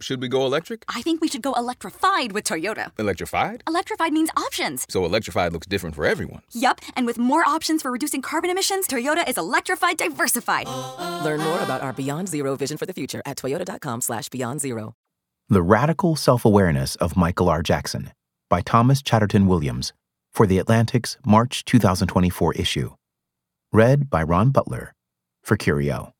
Should we go electric? I think we should go electrified with Toyota. Electrified? Electrified means options. So electrified looks different for everyone. Yup, and with more options for reducing carbon emissions, Toyota is electrified diversified. Learn more about our Beyond Zero vision for the future at toyota.com slash beyond zero. The Radical Self-Awareness of Michael R. Jackson by Thomas Chatterton Williams for The Atlantic's March 2024 issue. Read by Ron Butler for Curio.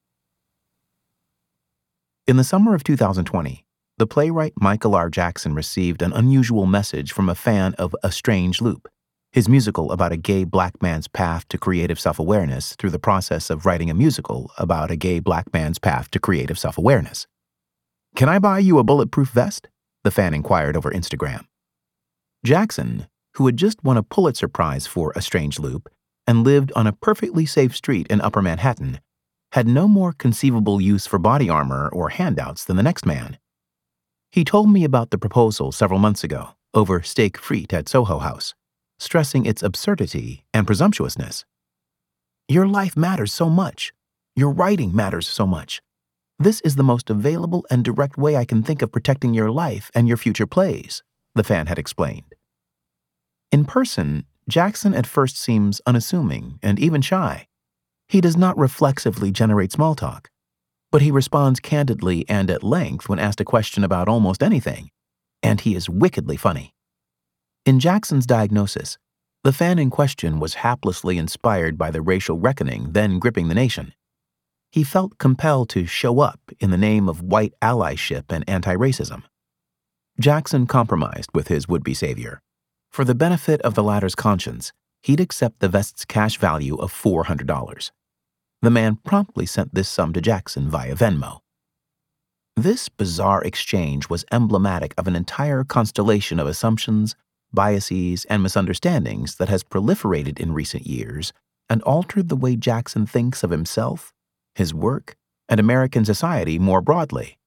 In the summer of 2020, the playwright Michael R. Jackson received an unusual message from a fan of A Strange Loop, his musical about a gay black man's path to creative self awareness through the process of writing a musical about a gay black man's path to creative self awareness. Can I buy you a bulletproof vest? The fan inquired over Instagram. Jackson, who had just won a Pulitzer Prize for A Strange Loop and lived on a perfectly safe street in Upper Manhattan, had no more conceivable use for body armor or handouts than the next man. He told me about the proposal several months ago over steak frite at Soho House, stressing its absurdity and presumptuousness. Your life matters so much. Your writing matters so much. This is the most available and direct way I can think of protecting your life and your future plays, the fan had explained. In person, Jackson at first seems unassuming and even shy. He does not reflexively generate small talk but he responds candidly and at length when asked a question about almost anything, and he is wickedly funny. In Jackson's diagnosis, the fan in question was haplessly inspired by the racial reckoning then gripping the nation. He felt compelled to show up in the name of white allyship and anti racism. Jackson compromised with his would be savior. For the benefit of the latter's conscience, he'd accept the vest's cash value of $400. The man promptly sent this sum to Jackson via Venmo. This bizarre exchange was emblematic of an entire constellation of assumptions, biases, and misunderstandings that has proliferated in recent years and altered the way Jackson thinks of himself, his work, and American society more broadly.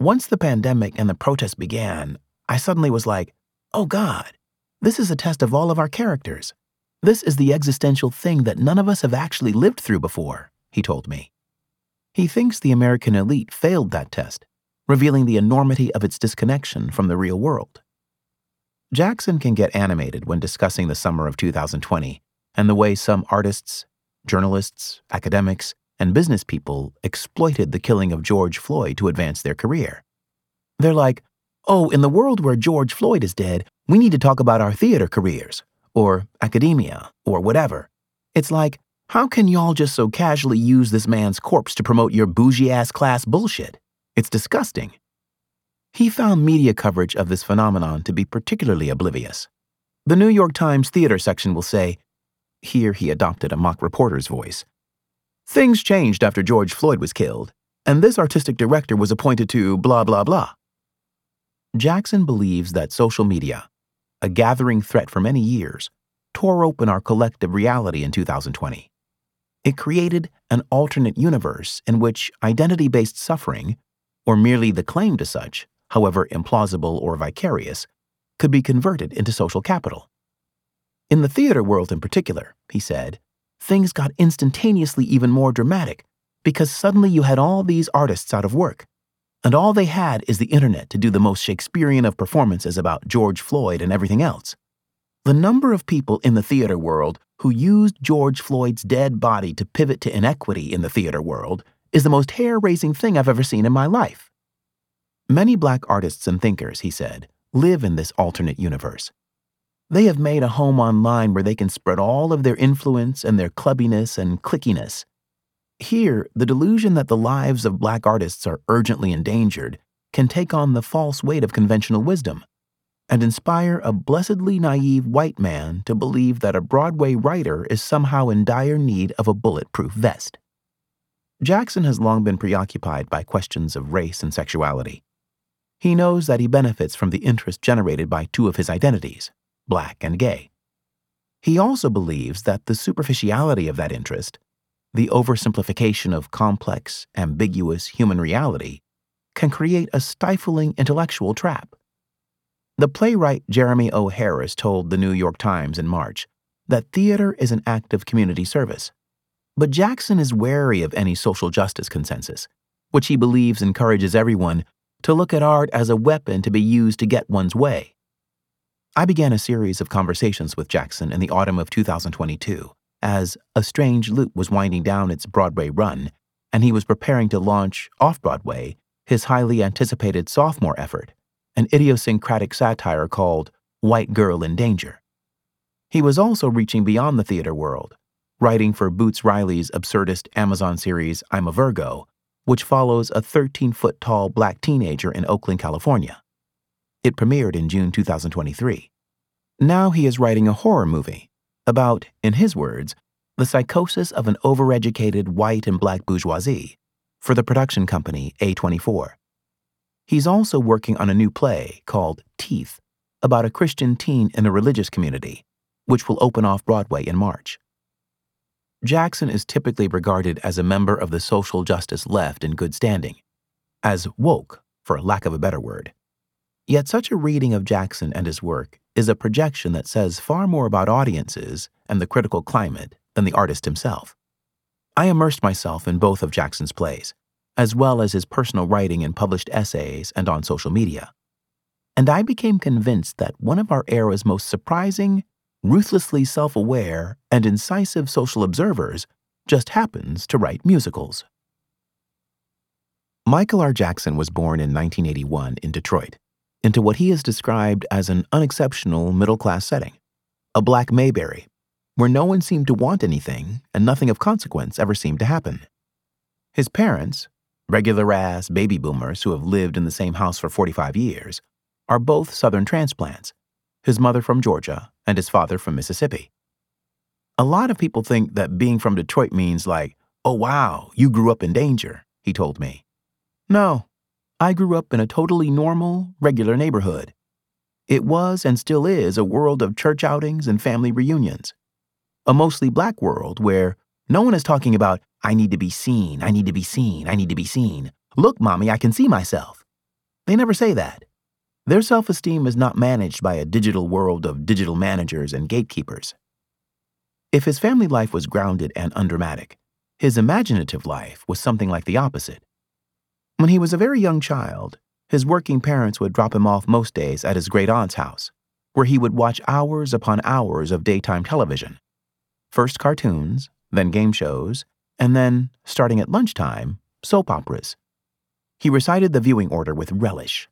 Once the pandemic and the protests began, I suddenly was like, oh God, this is a test of all of our characters. This is the existential thing that none of us have actually lived through before, he told me. He thinks the American elite failed that test, revealing the enormity of its disconnection from the real world. Jackson can get animated when discussing the summer of 2020 and the way some artists, journalists, academics, and business people exploited the killing of George Floyd to advance their career. They're like, oh, in the world where George Floyd is dead, we need to talk about our theater careers or academia, or whatever. It's like, how can y'all just so casually use this man's corpse to promote your bougie ass class bullshit? It's disgusting. He found media coverage of this phenomenon to be particularly oblivious. The New York Times theater section will say, here he adopted a mock reporter's voice. Things changed after George Floyd was killed, and this artistic director was appointed to blah, blah, blah. Jackson believes that social media, a gathering threat for many years, tore open our collective reality in 2020. It created an alternate universe in which identity based suffering, or merely the claim to such, however implausible or vicarious, could be converted into social capital. In the theater world in particular, he said, things got instantaneously even more dramatic because suddenly you had all these artists out of work and all they had is the internet to do the most Shakespearean of performances about George Floyd and everything else. The number of people in the theater world who used George Floyd's dead body to pivot to inequity in the theater world is the most hair raising thing I've ever seen in my life. Many black artists and thinkers, he said, live in this alternate universe. They have made a home online where they can spread all of their influence and their clubbiness and clickiness here, the delusion that the lives of black artists are urgently endangered can take on the false weight of conventional wisdom and inspire a blessedly naive white man to believe that a Broadway writer is somehow in dire need of a bulletproof vest. Jackson has long been preoccupied by questions of race and sexuality. He knows that he benefits from the interest generated by two of his identities, black and gay. He also believes that the superficiality of that interest the oversimplification of complex, ambiguous human reality can create a stifling intellectual trap. The playwright Jeremy O. Harris told the New York Times in March that theater is an act of community service. But Jackson is wary of any social justice consensus, which he believes encourages everyone to look at art as a weapon to be used to get one's way. I began a series of conversations with Jackson in the autumn of 2022 as A Strange Loop was winding down its Broadway run and he was preparing to launch off Broadway his highly anticipated sophomore effort, an idiosyncratic satire called White Girl in Danger. He was also reaching beyond the theater world, writing for Boots Riley's absurdist Amazon series I'm a Virgo, which follows a 13 foot tall black teenager in Oakland, California. It premiered in June 2023. Now he is writing a horror movie about, in his words, the psychosis of an overeducated white and black bourgeoisie for the production company A24. He's also working on a new play called Teeth about a Christian teen in a religious community, which will open off Broadway in March. Jackson is typically regarded as a member of the social justice left in good standing, as woke, for lack of a better word. Yet such a reading of Jackson and his work is a projection that says far more about audiences and the critical climate than the artist himself. I immersed myself in both of Jackson's plays, as well as his personal writing in published essays and on social media. And I became convinced that one of our era's most surprising ruthlessly self aware, and incisive social observers, just happens to write musicals. Michael R. Jackson was born in 1981 in Detroit, into what he has described as an unexceptional middle class setting, a black Mayberry, where no one seemed to want anything and nothing of consequence ever seemed to happen. His parents, regular ass baby boomers who have lived in the same house for 45 years, are both Southern transplants, his mother from Georgia and his father from Mississippi. A lot of people think that being from Detroit means like, oh wow, you grew up in danger, he told me. No, I grew up in a totally normal, regular neighborhood. It was and still is a world of church outings and family reunions. A mostly black world where no one is talking about, I need to be seen, I need to be seen, I need to be seen. Look, mommy, I can see myself. They never say that. Their self esteem is not managed by a digital world of digital managers and gatekeepers. If his family life was grounded and undramatic, his imaginative life was something like the opposite. When he was a very young child, his working parents would drop him off most days at his great aunt's house, where he would watch hours upon hours of daytime television. First cartoons, then game shows, and then, starting at lunchtime, soap operas. He recited the viewing order with relish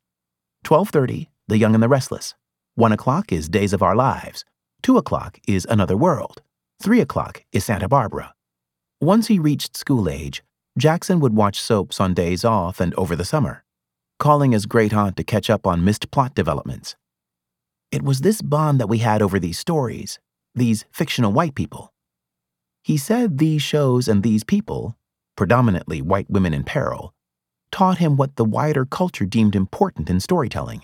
12:30, The Young and the Restless. 1 o'clock is Days of Our Lives. 2 o'clock is Another World. 3 o'clock is Santa Barbara. Once he reached school age, Jackson would watch soaps on days off and over the summer, calling his great aunt to catch up on missed plot developments. It was this bond that we had over these stories, these fictional white people. He said these shows and these people, predominantly white women in peril, taught him what the wider culture deemed important in storytelling.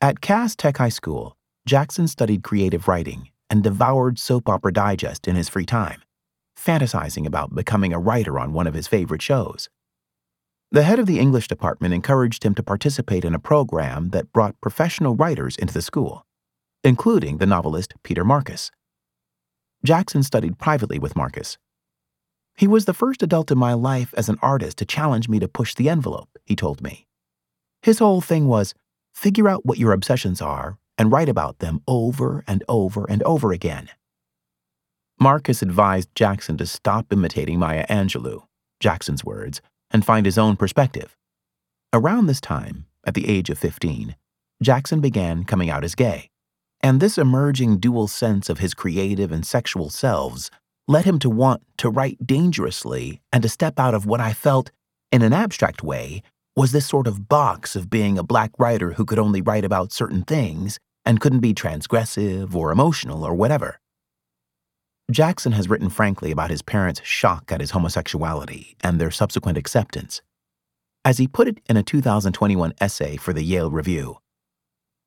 At Cass Tech High School, Jackson studied creative writing and devoured Soap Opera Digest in his free time, fantasizing about becoming a writer on one of his favorite shows. The head of the English department encouraged him to participate in a program that brought professional writers into the school, including the novelist Peter Markus. Jackson studied privately with Markus he was the first adult in my life as an artist to challenge me to push the envelope, he told me. His whole thing was figure out what your obsessions are and write about them over and over and over again. Markus advised Jackson to stop imitating Maya Angelou, Jackson's words, and find his own perspective. Around this time, at the age of 15, Jackson began coming out as gay, and this emerging dual sense of his creative and sexual selves led him to want to write dangerously and to step out of what I felt, in an abstract way, was this sort of box of being a black writer who could only write about certain things and couldn't be transgressive or emotional or whatever. Jackson has written frankly about his parents' shock at his homosexuality and their subsequent acceptance. As he put it in a 2021 essay for the Yale Review,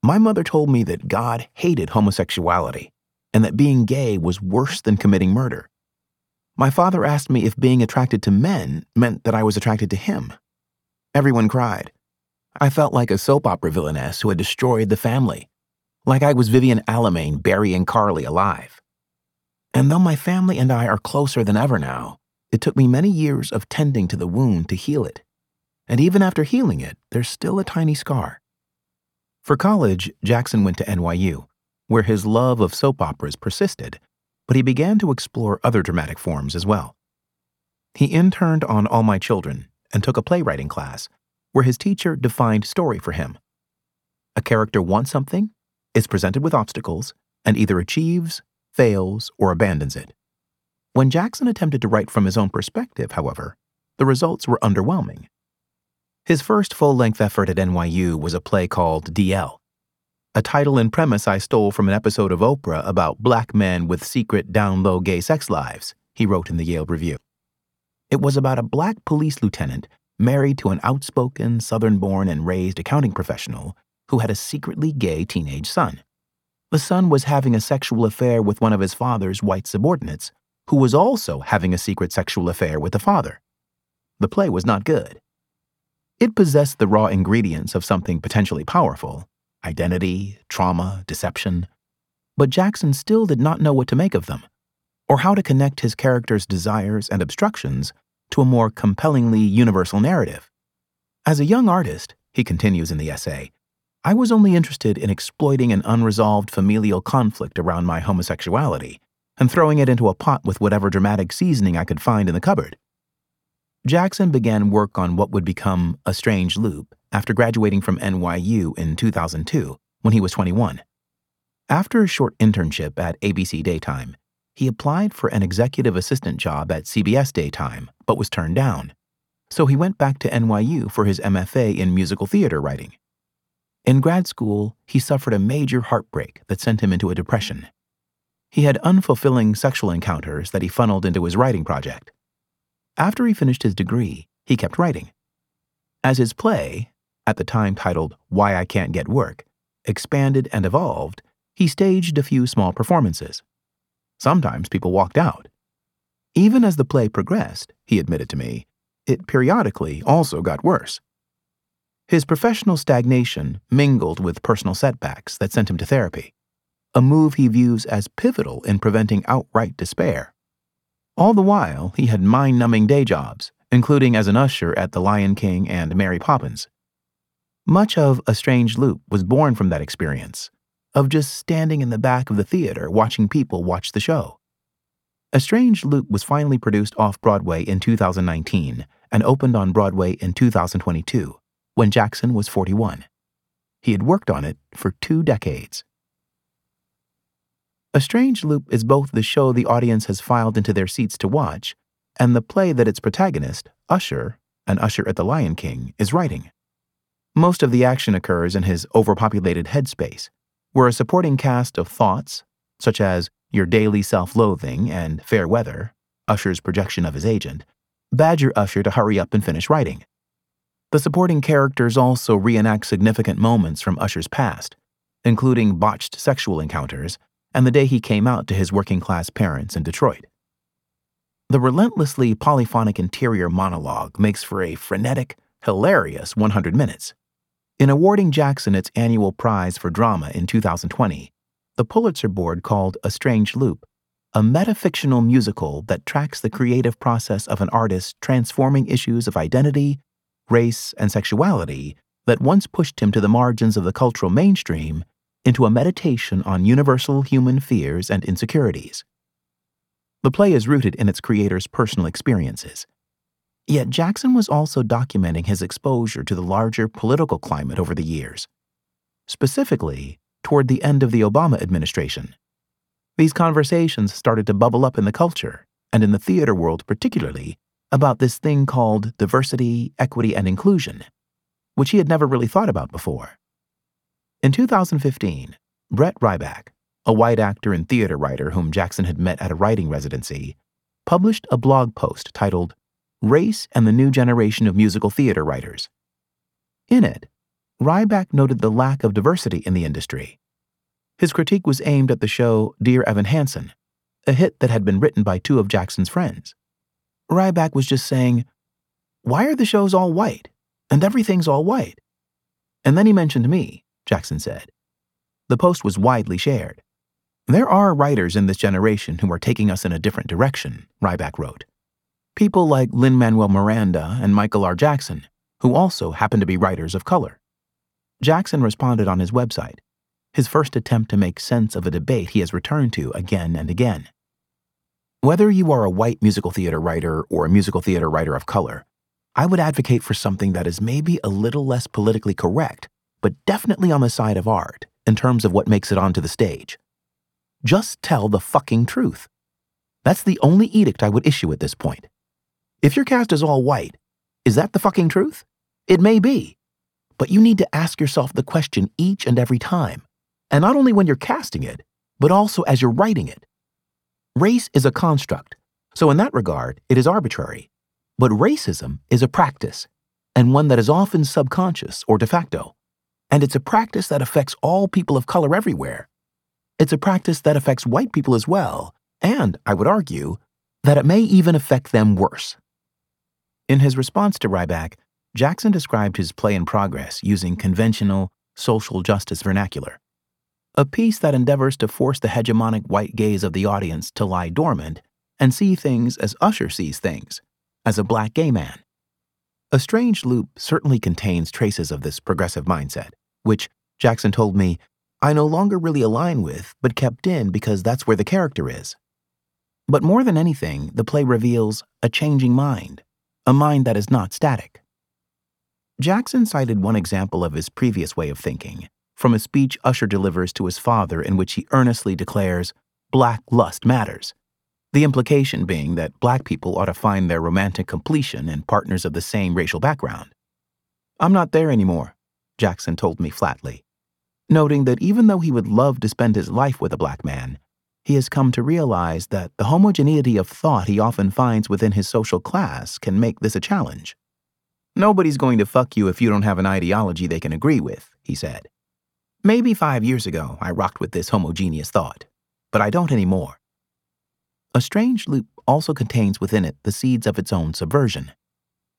my mother told me that God hated homosexuality and that being gay was worse than committing murder. My father asked me if being attracted to men meant that I was attracted to him. Everyone cried. I felt like a soap opera villainess who had destroyed the family, like I was Vivian Alamain burying Carly alive. And though my family and I are closer than ever now, it took me many years of tending to the wound to heal it. and even after healing it, there's still a tiny scar. For college, Jackson went to NYU, where his love of soap operas persisted, but he began to explore other dramatic forms as well. He interned on All My Children and took a playwriting class, where his teacher defined story for him. A character wants something, is presented with obstacles, and either achieves, fails, or abandons it. When Jackson attempted to write from his own perspective, however, the results were underwhelming. His first full length effort at NYU was a play called DL, a title and premise I stole from an episode of Oprah about black men with secret down low gay sex lives, he wrote in the Yale Review. It was about a black police lieutenant married to an outspoken, southern born and raised accounting professional who had a secretly gay teenage son. The son was having a sexual affair with one of his father's white subordinates, who was also having a secret sexual affair with the father. The play was not good. It possessed the raw ingredients of something potentially powerful identity, trauma, deception. But Jackson still did not know what to make of them, or how to connect his character's desires and obstructions to a more compellingly universal narrative. As a young artist, he continues in the essay, I was only interested in exploiting an unresolved familial conflict around my homosexuality and throwing it into a pot with whatever dramatic seasoning I could find in the cupboard. Jackson began work on what would become A Strange Loop after graduating from NYU in 2002 when he was 21. After a short internship at ABC Daytime, he applied for an executive assistant job at CBS Daytime but was turned down. So he went back to NYU for his MFA in musical theater writing. In grad school, he suffered a major heartbreak that sent him into a depression. He had unfulfilling sexual encounters that he funneled into his writing project. After he finished his degree, he kept writing. As his play, at the time titled Why I Can't Get Work, expanded and evolved, he staged a few small performances. Sometimes people walked out. Even as the play progressed, he admitted to me, it periodically also got worse. His professional stagnation mingled with personal setbacks that sent him to therapy, a move he views as pivotal in preventing outright despair. All the while, he had mind numbing day jobs, including as an usher at The Lion King and Mary Poppins. Much of A Strange Loop was born from that experience, of just standing in the back of the theater watching people watch the show. A Strange Loop was finally produced off Broadway in 2019 and opened on Broadway in 2022, when Jackson was 41. He had worked on it for two decades. A Strange Loop is both the show the audience has filed into their seats to watch and the play that its protagonist, Usher, an usher at the Lion King, is writing. Most of the action occurs in his overpopulated headspace, where a supporting cast of thoughts, such as your daily self loathing and fair weather, Usher's projection of his agent, badger Usher to hurry up and finish writing. The supporting characters also reenact significant moments from Usher's past, including botched sexual encounters and the day he came out to his working class parents in Detroit. The relentlessly polyphonic interior monologue makes for a frenetic, hilarious 100 minutes. In awarding Jackson its annual prize for drama in 2020, the Pulitzer Board called A Strange Loop a metafictional musical that tracks the creative process of an artist transforming issues of identity, race, and sexuality that once pushed him to the margins of the cultural mainstream into a meditation on universal human fears and insecurities. The play is rooted in its creator's personal experiences. Yet Jackson was also documenting his exposure to the larger political climate over the years, specifically toward the end of the Obama administration. These conversations started to bubble up in the culture, and in the theater world particularly, about this thing called diversity, equity, and inclusion, which he had never really thought about before. In 2015, Brett Ryback, a white actor and theater writer whom Jackson had met at a writing residency, published a blog post titled Race and the New Generation of Musical Theater Writers. In it, Ryback noted the lack of diversity in the industry. His critique was aimed at the show Dear Evan Hansen, a hit that had been written by two of Jackson's friends. Ryback was just saying, Why are the shows all white? And everything's all white. And then he mentioned me, Jackson said. The post was widely shared. There are writers in this generation who are taking us in a different direction, Ryback wrote. People like Lin Manuel Miranda and Michael R. Jackson, who also happen to be writers of color. Jackson responded on his website, his first attempt to make sense of a debate he has returned to again and again. Whether you are a white musical theater writer or a musical theater writer of color, I would advocate for something that is maybe a little less politically correct, but definitely on the side of art in terms of what makes it onto the stage. Just tell the fucking truth. That's the only edict I would issue at this point. If your cast is all white, is that the fucking truth? It may be. But you need to ask yourself the question each and every time, and not only when you're casting it, but also as you're writing it. Race is a construct, so in that regard, it is arbitrary. But racism is a practice, and one that is often subconscious or de facto. And it's a practice that affects all people of color everywhere. It's a practice that affects white people as well, and, I would argue, that it may even affect them worse. In his response to Ryback, Jackson described his play in progress using conventional, social justice vernacular a piece that endeavors to force the hegemonic white gaze of the audience to lie dormant and see things as Usher sees things, as a black gay man. A Strange Loop certainly contains traces of this progressive mindset, which, Jackson told me, I no longer really align with, but kept in because that's where the character is. But more than anything, the play reveals a changing mind, a mind that is not static. Jackson cited one example of his previous way of thinking from a speech Usher delivers to his father in which he earnestly declares, Black lust matters. The implication being that black people ought to find their romantic completion in partners of the same racial background. I'm not there anymore, Jackson told me flatly, noting that even though he would love to spend his life with a black man, he has come to realize that the homogeneity of thought he often finds within his social class can make this a challenge. Nobody's going to fuck you if you don't have an ideology they can agree with, he said. Maybe five years ago I rocked with this homogeneous thought, but I don't anymore. A strange loop also contains within it the seeds of its own subversion.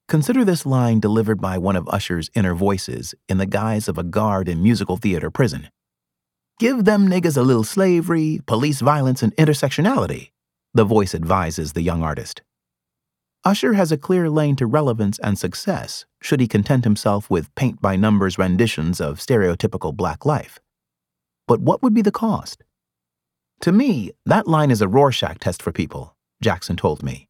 Consider this line delivered by one of Usher's inner voices in the guise of a guard in musical theater prison. Give them niggas a little slavery, police violence, and intersectionality, the voice advises the young artist. Usher has a clear lane to relevance and success should he content himself with paint by numbers renditions of stereotypical black life. But what would be the cost? To me, that line is a Rorschach test for people, Jackson told me.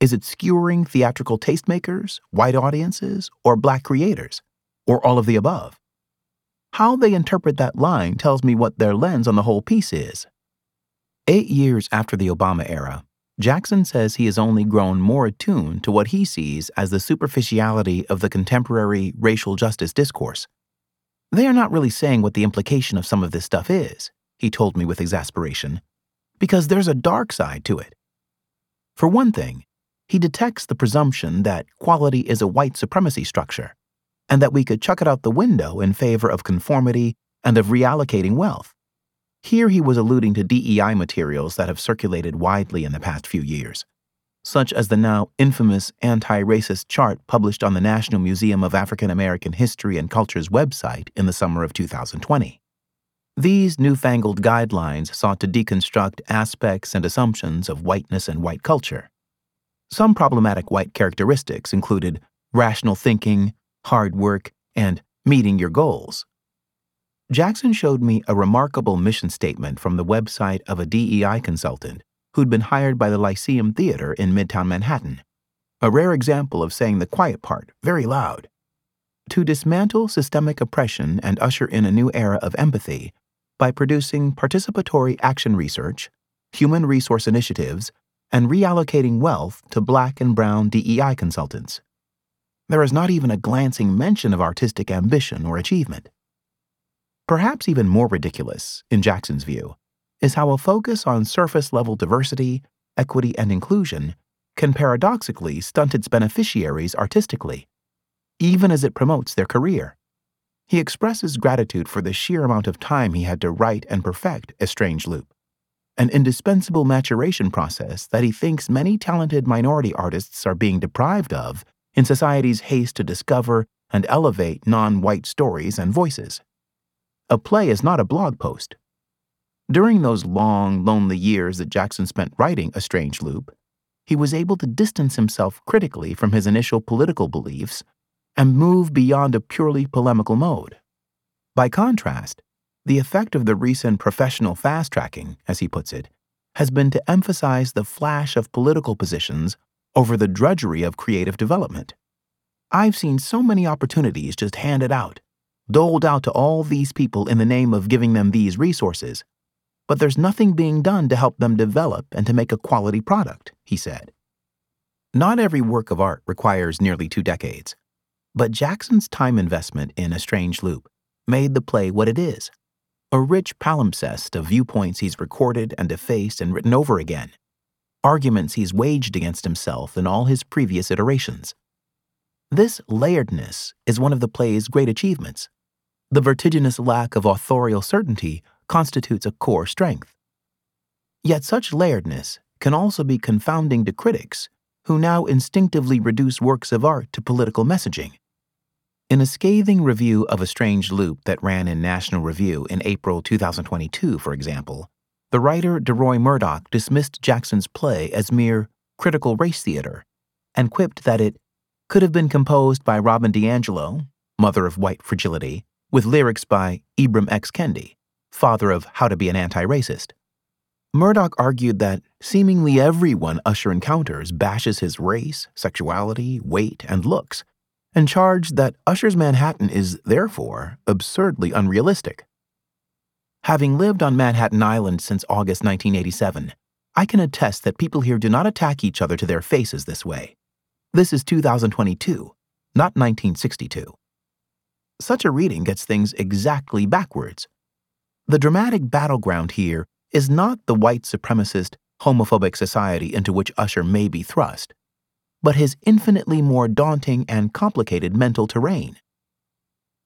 Is it skewering theatrical tastemakers, white audiences, or black creators, or all of the above? How they interpret that line tells me what their lens on the whole piece is. Eight years after the Obama era, Jackson says he has only grown more attuned to what he sees as the superficiality of the contemporary racial justice discourse. They are not really saying what the implication of some of this stuff is, he told me with exasperation, because there's a dark side to it. For one thing, he detects the presumption that quality is a white supremacy structure, and that we could chuck it out the window in favor of conformity and of reallocating wealth. Here he was alluding to DEI materials that have circulated widely in the past few years, such as the now infamous anti racist chart published on the National Museum of African American History and Culture's website in the summer of 2020. These newfangled guidelines sought to deconstruct aspects and assumptions of whiteness and white culture. Some problematic white characteristics included rational thinking, hard work, and meeting your goals. Jackson showed me a remarkable mission statement from the website of a DEI consultant who'd been hired by the Lyceum Theater in Midtown Manhattan. A rare example of saying the quiet part very loud. To dismantle systemic oppression and usher in a new era of empathy by producing participatory action research, human resource initiatives, and reallocating wealth to black and brown DEI consultants. There is not even a glancing mention of artistic ambition or achievement. Perhaps even more ridiculous, in Jackson's view, is how a focus on surface level diversity, equity, and inclusion can paradoxically stunt its beneficiaries artistically, even as it promotes their career. He expresses gratitude for the sheer amount of time he had to write and perfect A Strange Loop, an indispensable maturation process that he thinks many talented minority artists are being deprived of in society's haste to discover and elevate non white stories and voices. A play is not a blog post. During those long, lonely years that Jackson spent writing A Strange Loop, he was able to distance himself critically from his initial political beliefs and move beyond a purely polemical mode. By contrast, the effect of the recent professional fast tracking, as he puts it, has been to emphasize the flash of political positions over the drudgery of creative development. I've seen so many opportunities just handed out, doled out to all these people in the name of giving them these resources, but there's nothing being done to help them develop and to make a quality product, he said. Not every work of art requires nearly two decades, but Jackson's time investment in A Strange Loop made the play what it is a rich palimpsest of viewpoints he's recorded and effaced and written over again, arguments he's waged against himself in all his previous iterations. This layeredness is one of the play's great achievements. The vertiginous lack of authorial certainty constitutes a core strength. Yet such layeredness can also be confounding to critics who now instinctively reduce works of art to political messaging. In a scathing review of A Strange Loop that ran in National Review in April 2022, for example, the writer DeRoy Murdock dismissed Jackson's play as mere critical race theater and quipped that it could have been composed by Robin DiAngelo, mother of white fragility, with lyrics by Ibram X. Kendi, father of How to Be an Anti Racist. Murdock argued that seemingly everyone Usher encounters bashes his race, sexuality, weight, and looks and charged that Usher's Manhattan is, therefore, absurdly unrealistic. Having lived on Manhattan Island since August 1987, I can attest that people here do not attack each other to their faces this way. This is 2022, not 1962. Such a reading gets things exactly backwards. The dramatic battleground here is not the white supremacist, homophobic society into which Usher may be thrust but his infinitely more daunting and complicated mental terrain.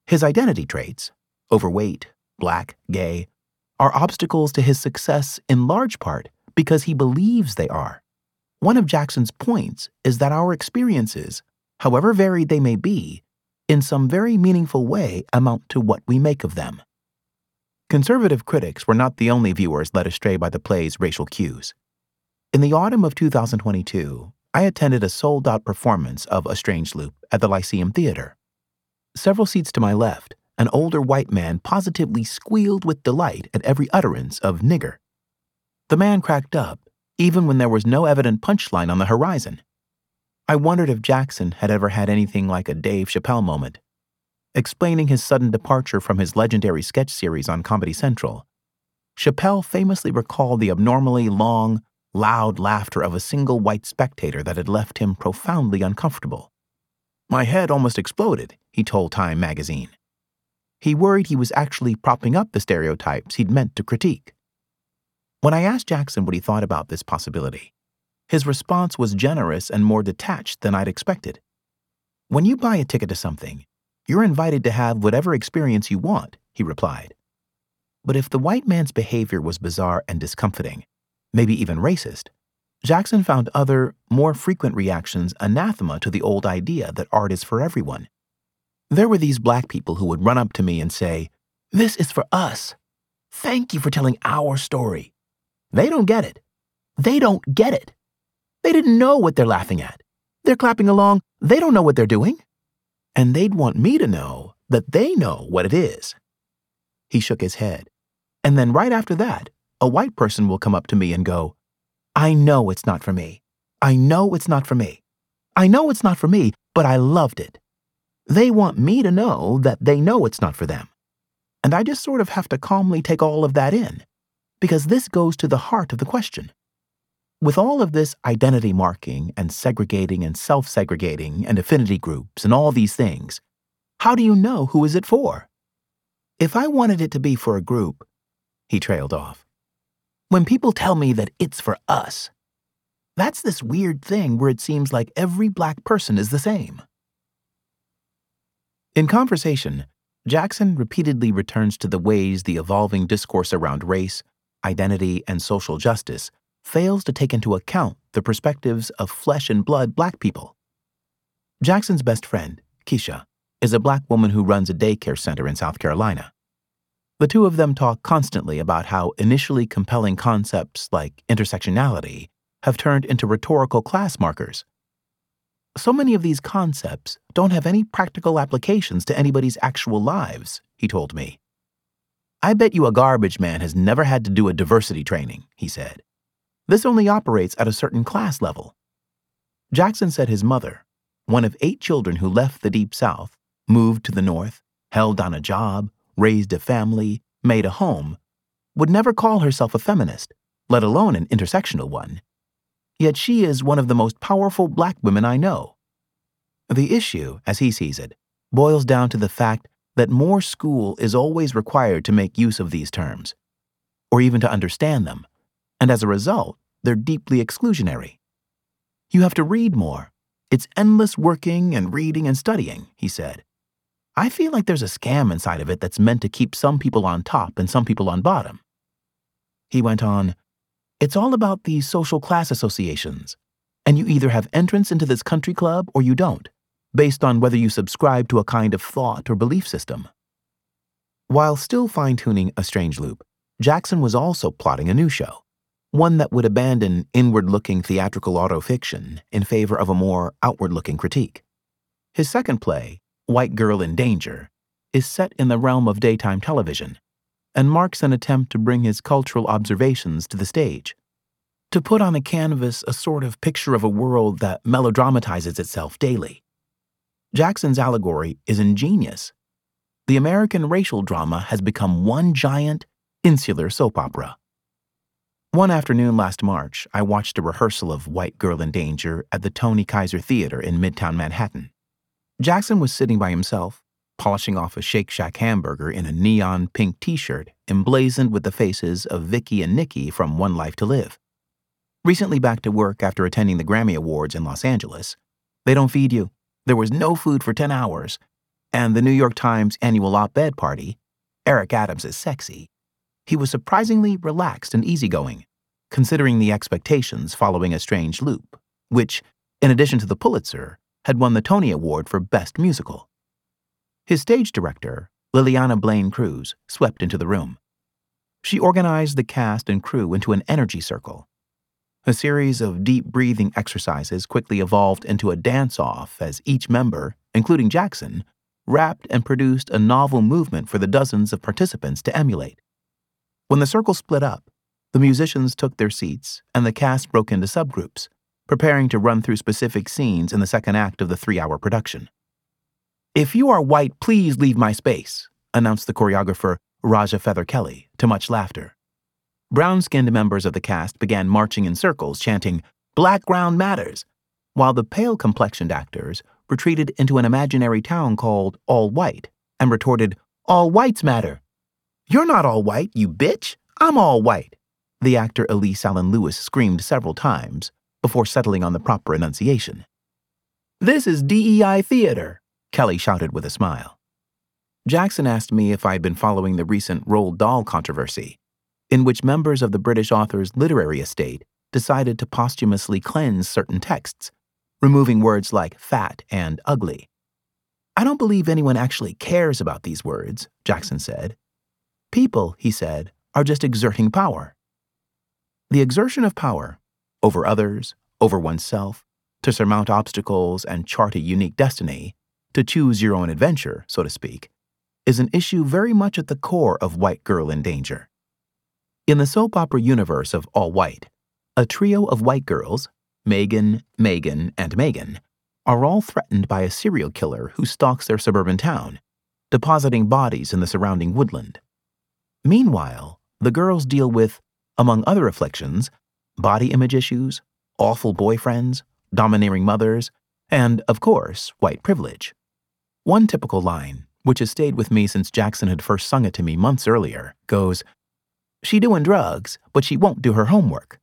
His identity traits overweight, black, gay are obstacles to his success in large part because he believes they are. One of Jackson's points is that our experiences, however varied they may be, in some very meaningful way amount to what we make of them. Conservative critics were not the only viewers led astray by the play's racial cues. In the autumn of 2022, I attended a sold out performance of A Strange Loop at the Lyceum Theater. Several seats to my left, an older white man positively squealed with delight at every utterance of nigger. The man cracked up, even when there was no evident punchline on the horizon. I wondered if Jackson had ever had anything like a Dave Chappelle moment. Explaining his sudden departure from his legendary sketch series on Comedy Central, Chappelle famously recalled the abnormally long, loud laughter of a single white spectator that had left him profoundly uncomfortable. My head almost exploded, he told Time magazine. He worried he was actually propping up the stereotypes he'd meant to critique. When I asked Jackson what he thought about this possibility, his response was generous and more detached than I'd expected. When you buy a ticket to something, you're invited to have whatever experience you want, he replied. But if the white man's behavior was bizarre and discomfiting, maybe even racist, Jackson found other, more frequent reactions anathema to the old idea that art is for everyone. There were these black people who would run up to me and say, This is for us. Thank you for telling our story. They don't get it. They don't get it. They didn't know what they're laughing at. They're clapping along. They don't know what they're doing. And they'd want me to know that they know what it is. He shook his head. And then right after that, a white person will come up to me and go, I know it's not for me. I know it's not for me. I know it's not for me, but I loved it. They want me to know that they know it's not for them. And I just sort of have to calmly take all of that in, because this goes to the heart of the question. With all of this identity marking and segregating and self segregating and affinity groups and all these things, how do you know who is it for? If I wanted it to be for a group, he trailed off. When people tell me that it's for us, that's this weird thing where it seems like every black person is the same. In conversation, Jackson repeatedly returns to the ways the evolving discourse around race, identity, and social justice fails to take into account the perspectives of flesh and blood black people. Jackson's best friend, Keisha, is a black woman who runs a daycare center in South Carolina. The two of them talk constantly about how initially compelling concepts like intersectionality have turned into rhetorical class markers. so many of these concepts don't have any practical applications to anybody's actual lives, he told me. I bet you a garbage man has never had to do a diversity training, he said. This only operates at a certain class level. Jackson said his mother, one of eight children who left the Deep South, moved to the North, held down a job, raised a family, made a home, would never call herself a feminist, let alone an intersectional one. Yet she is one of the most powerful black women I know. The issue, as he sees it, boils down to the fact that more school is always required to make use of these terms, or even to understand them, and as a result, they're deeply exclusionary. You have to read more. It's endless working and reading and studying, he said. I feel like there's a scam inside of it that's meant to keep some people on top and some people on bottom. He went on, It's all about these social class associations, and you either have entrance into this country club or you don't based on whether you subscribe to a kind of thought or belief system. While still fine tuning A Strange Loop, Jackson was also plotting a new show, one that would abandon inward looking theatrical autofiction in favor of a more outward looking critique. His second play, White Girl in Danger, is set in the realm of daytime television and marks an attempt to bring his cultural observations to the stage. To put on a canvas a sort of picture of a world that melodramatizes itself daily Jackson's allegory is ingenious. The American racial drama has become one giant, insular soap opera. One afternoon last March, I watched a rehearsal of White Girl in Danger at the Tony Kiser Theater in Midtown Manhattan. Jackson was sitting by himself, polishing off a Shake Shack hamburger in a neon pink t shirt emblazoned with the faces of Viki and Niki from One Life to Live. Recently back to work after attending the Grammy Awards in Los Angeles, they don't feed you, there was no food for 10 hours, and the New York Times annual op ed party, Eric Adams is sexy. He was surprisingly relaxed and easygoing, considering the expectations following A Strange Loop, which, in addition to the Pulitzer, had won the Tony Award for Best Musical. His stage director, Lileana Blain-Creel, swept into the room. She organized the cast and crew into an energy circle a series of deep breathing exercises quickly evolved into a dance off as each member, including Jackson, rapped and produced a novel movement for the dozens of participants to emulate. When the circle split up, the musicians took their seats and the cast broke into subgroups, preparing to run through specific scenes in the second act of the three hour production. If you are white, please leave my space, announced the choreographer Raja Feather Kelly, to much laughter. Brown skinned members of the cast began marching in circles, chanting, Black Ground Matters, while the pale complexioned actors retreated into an imaginary town called All White and retorted, All Whites Matter. You're not all white, you bitch. I'm all white. The actor Elise Allen Lewis screamed several times before settling on the proper enunciation. This is DEI theater, Kelly shouted with a smile. Jackson asked me if I'd been following the recent Roald Dahl controversy in which members of the British author's literary estate decided to posthumously cleanse certain texts, removing words like fat and ugly. I don't believe anyone actually cares about these words, Jackson said. People, he said, are just exerting power. The exertion of power, over others, over oneself, to surmount obstacles and chart a unique destiny, to choose your own adventure, so to speak, is an issue very much at the core of White Girl in Danger. In the soap opera universe of All White, a trio of white girls, Megan, Megan, and Megan, are all threatened by a serial killer who stalks their suburban town, depositing bodies in the surrounding woodland. Meanwhile, the girls deal with, among other afflictions, body image issues, awful boyfriends, domineering mothers, and, of course, white privilege. One typical line, which has stayed with me since Jackson had first sung it to me months earlier, goes, she doing drugs, but she won't do her homework.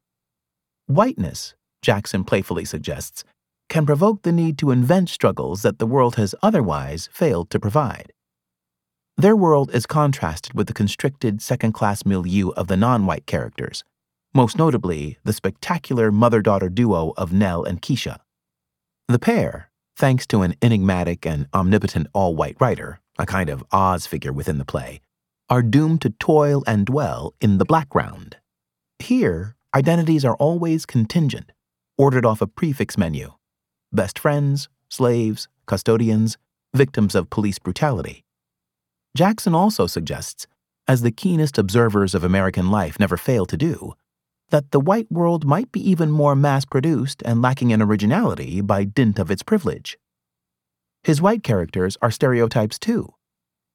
Whiteness, Jackson playfully suggests, can provoke the need to invent struggles that the world has otherwise failed to provide. Their world is contrasted with the constricted second class milieu of the non white characters, most notably the spectacular mother daughter duo of Nell and Keisha. The pair, thanks to an enigmatic and omnipotent all white writer, a kind of Oz figure within the play, are doomed to toil and dwell in the background. Here, identities are always contingent, ordered off a prix fixe menu. best friends, slaves, custodians, victims of police brutality. Jackson also suggests, as the keenest observers of American life never fail to do, that the white world might be even more mass produced and lacking in originality by dint of its privilege. His white characters are stereotypes too.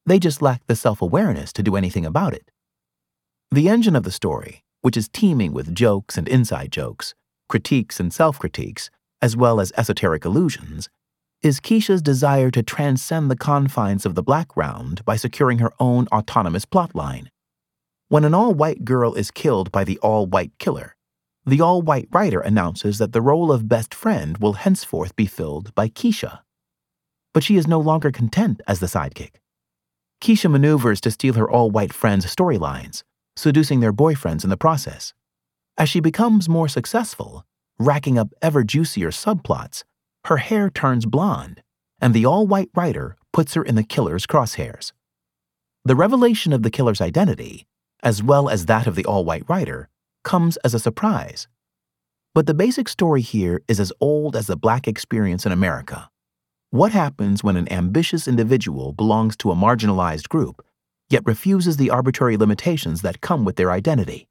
They just lack the self awareness to do anything about it. The engine of the story, which is teeming with jokes and inside jokes, critiques and self critiques, as well as esoteric illusions, is Keisha's desire to transcend the confines of the black round by securing her own autonomous plotline. When an all white girl is killed by the all white killer, the all white writer announces that the role of best friend will henceforth be filled by Keisha. But she is no longer content as the sidekick. Keisha maneuvers to steal her all white friends' storylines, seducing their boyfriends in the process. As she becomes more successful, racking up ever juicier subplots, her hair turns blonde, and the all white writer puts her in the killer's crosshairs. The revelation of the killer's identity, as well as that of the all white writer, comes as a surprise. But the basic story here is as old as the black experience in America. What happens when an ambitious individual belongs to a marginalized group, yet refuses the arbitrary limitations that come with their identity?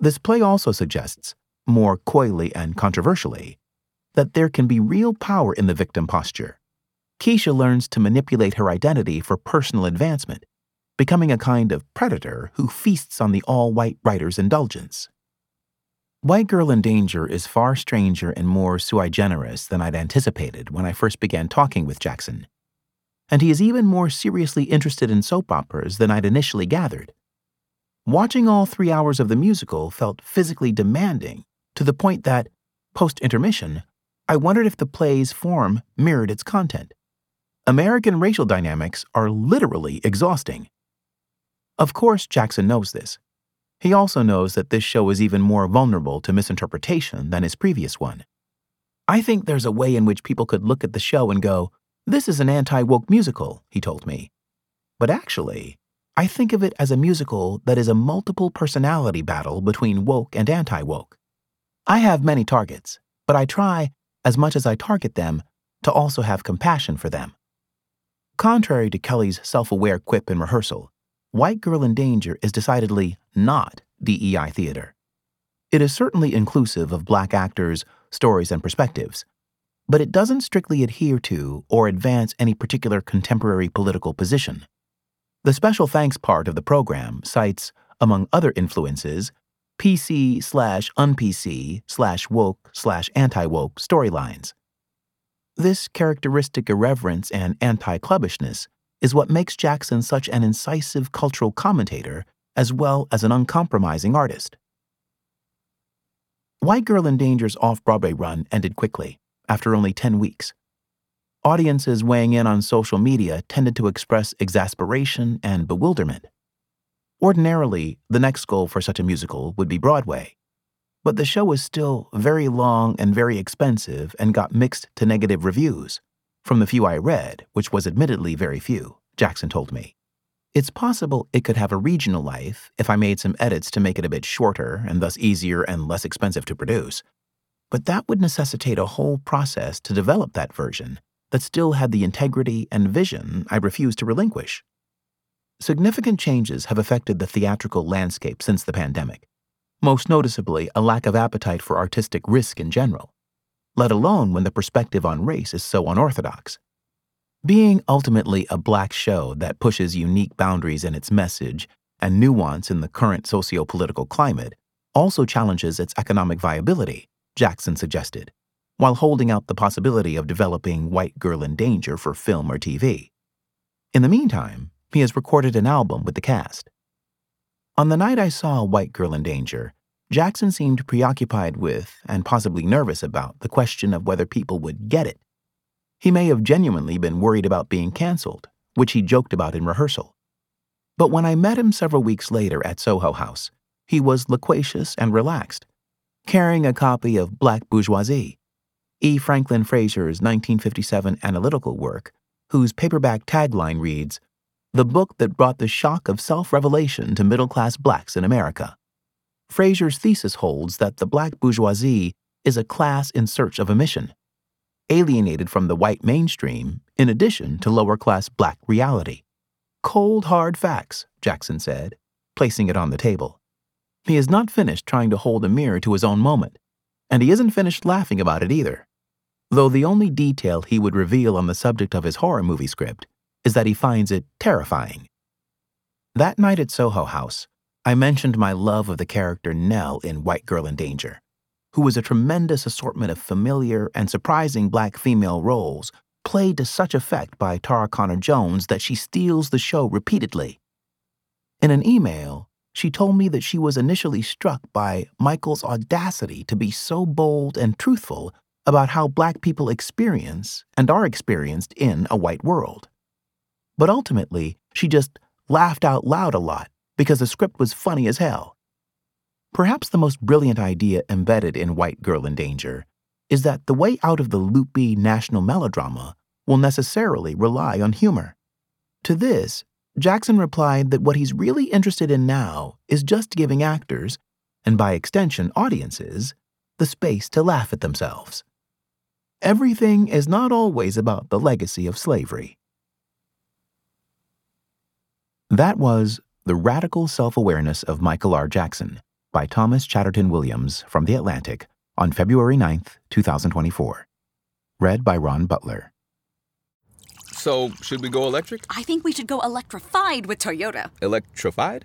This play also suggests, more coyly and controversially, that there can be real power in the victim posture. Keisha learns to manipulate her identity for personal advancement, becoming a kind of predator who feasts on the all white writer's indulgence. White Girl in Danger is far stranger and more sui generis than I'd anticipated when I first began talking with Jackson. And he is even more seriously interested in soap operas than I'd initially gathered. Watching all three hours of the musical felt physically demanding to the point that, post intermission, I wondered if the play's form mirrored its content. American racial dynamics are literally exhausting. Of course, Jackson knows this. He also knows that this show is even more vulnerable to misinterpretation than his previous one. I think there's a way in which people could look at the show and go, This is an anti woke musical, he told me. But actually, I think of it as a musical that is a multiple personality battle between woke and anti woke. I have many targets, but I try, as much as I target them, to also have compassion for them. Contrary to Kelly's self aware quip in rehearsal, White Girl in Danger is decidedly not DEI theater. It is certainly inclusive of black actors, stories, and perspectives, but it doesn't strictly adhere to or advance any particular contemporary political position. The special thanks part of the program cites, among other influences, PC slash unPC slash woke slash anti woke storylines. This characteristic irreverence and anti clubbishness is what makes Jackson such an incisive cultural commentator as well as an uncompromising artist. White Girl in Danger's off Broadway run ended quickly, after only 10 weeks. Audiences weighing in on social media tended to express exasperation and bewilderment. Ordinarily, the next goal for such a musical would be Broadway. But the show was still very long and very expensive and got mixed to negative reviews. From the few I read, which was admittedly very few, Jackson told me. It's possible it could have a regional life if I made some edits to make it a bit shorter and thus easier and less expensive to produce. But that would necessitate a whole process to develop that version that still had the integrity and vision I refused to relinquish. Significant changes have affected the theatrical landscape since the pandemic, most noticeably a lack of appetite for artistic risk in general, let alone when the perspective on race is so unorthodox. Being ultimately a black show that pushes unique boundaries in its message and nuance in the current socio political climate also challenges its economic viability, Jackson suggested, while holding out the possibility of developing White Girl in Danger for film or TV. In the meantime, he has recorded an album with the cast. On the night I saw White Girl in Danger, Jackson seemed preoccupied with, and possibly nervous about, the question of whether people would get it. He may have genuinely been worried about being canceled, which he joked about in rehearsal. But when I met him several weeks later at Soho House, he was loquacious and relaxed, carrying a copy of Black Bourgeoisie, E. Franklin Frazier's 1957 analytical work, whose paperback tagline reads, the book that brought the shock of self revelation to middle class blacks in America. Frazier's thesis holds that the black bourgeoisie is a class in search of a mission. alienated from the white mainstream in addition to lower class black reality. Cold, hard facts, Jackson said, placing it on the table. He is not finished trying to hold a mirror to his own moment, and he isn't finished laughing about it either. Though the only detail he would reveal on the subject of his horror movie script is that he finds it terrifying. That night at Soho House, I mentioned my love of the character Nell in White Girl in Danger, who was a tremendous assortment of familiar and surprising black female roles played to such effect by Tarra Conner Jones that she steals the show repeatedly. In an email, she told me that she was initially struck by Michael's audacity to be so bold and truthful about how black people experience and are experienced in a white world. But ultimately, she just laughed out loud a lot because the script was funny as hell. Perhaps the most brilliant idea embedded in White Girl in Danger is that the way out of the loopy national melodrama will necessarily rely on humor. To this, Jackson replied that what he's really interested in now is just giving actors, and by extension audiences, the space to laugh at themselves. Everything is not always about the legacy of slavery. That was The Radical Self Awareness of Michael R. Jackson by Thomas Chatterton Williams from The Atlantic on February 9th, 2024. Read by Ron Butler. So, should we go electric? I think we should go electrified with Toyota. Electrified?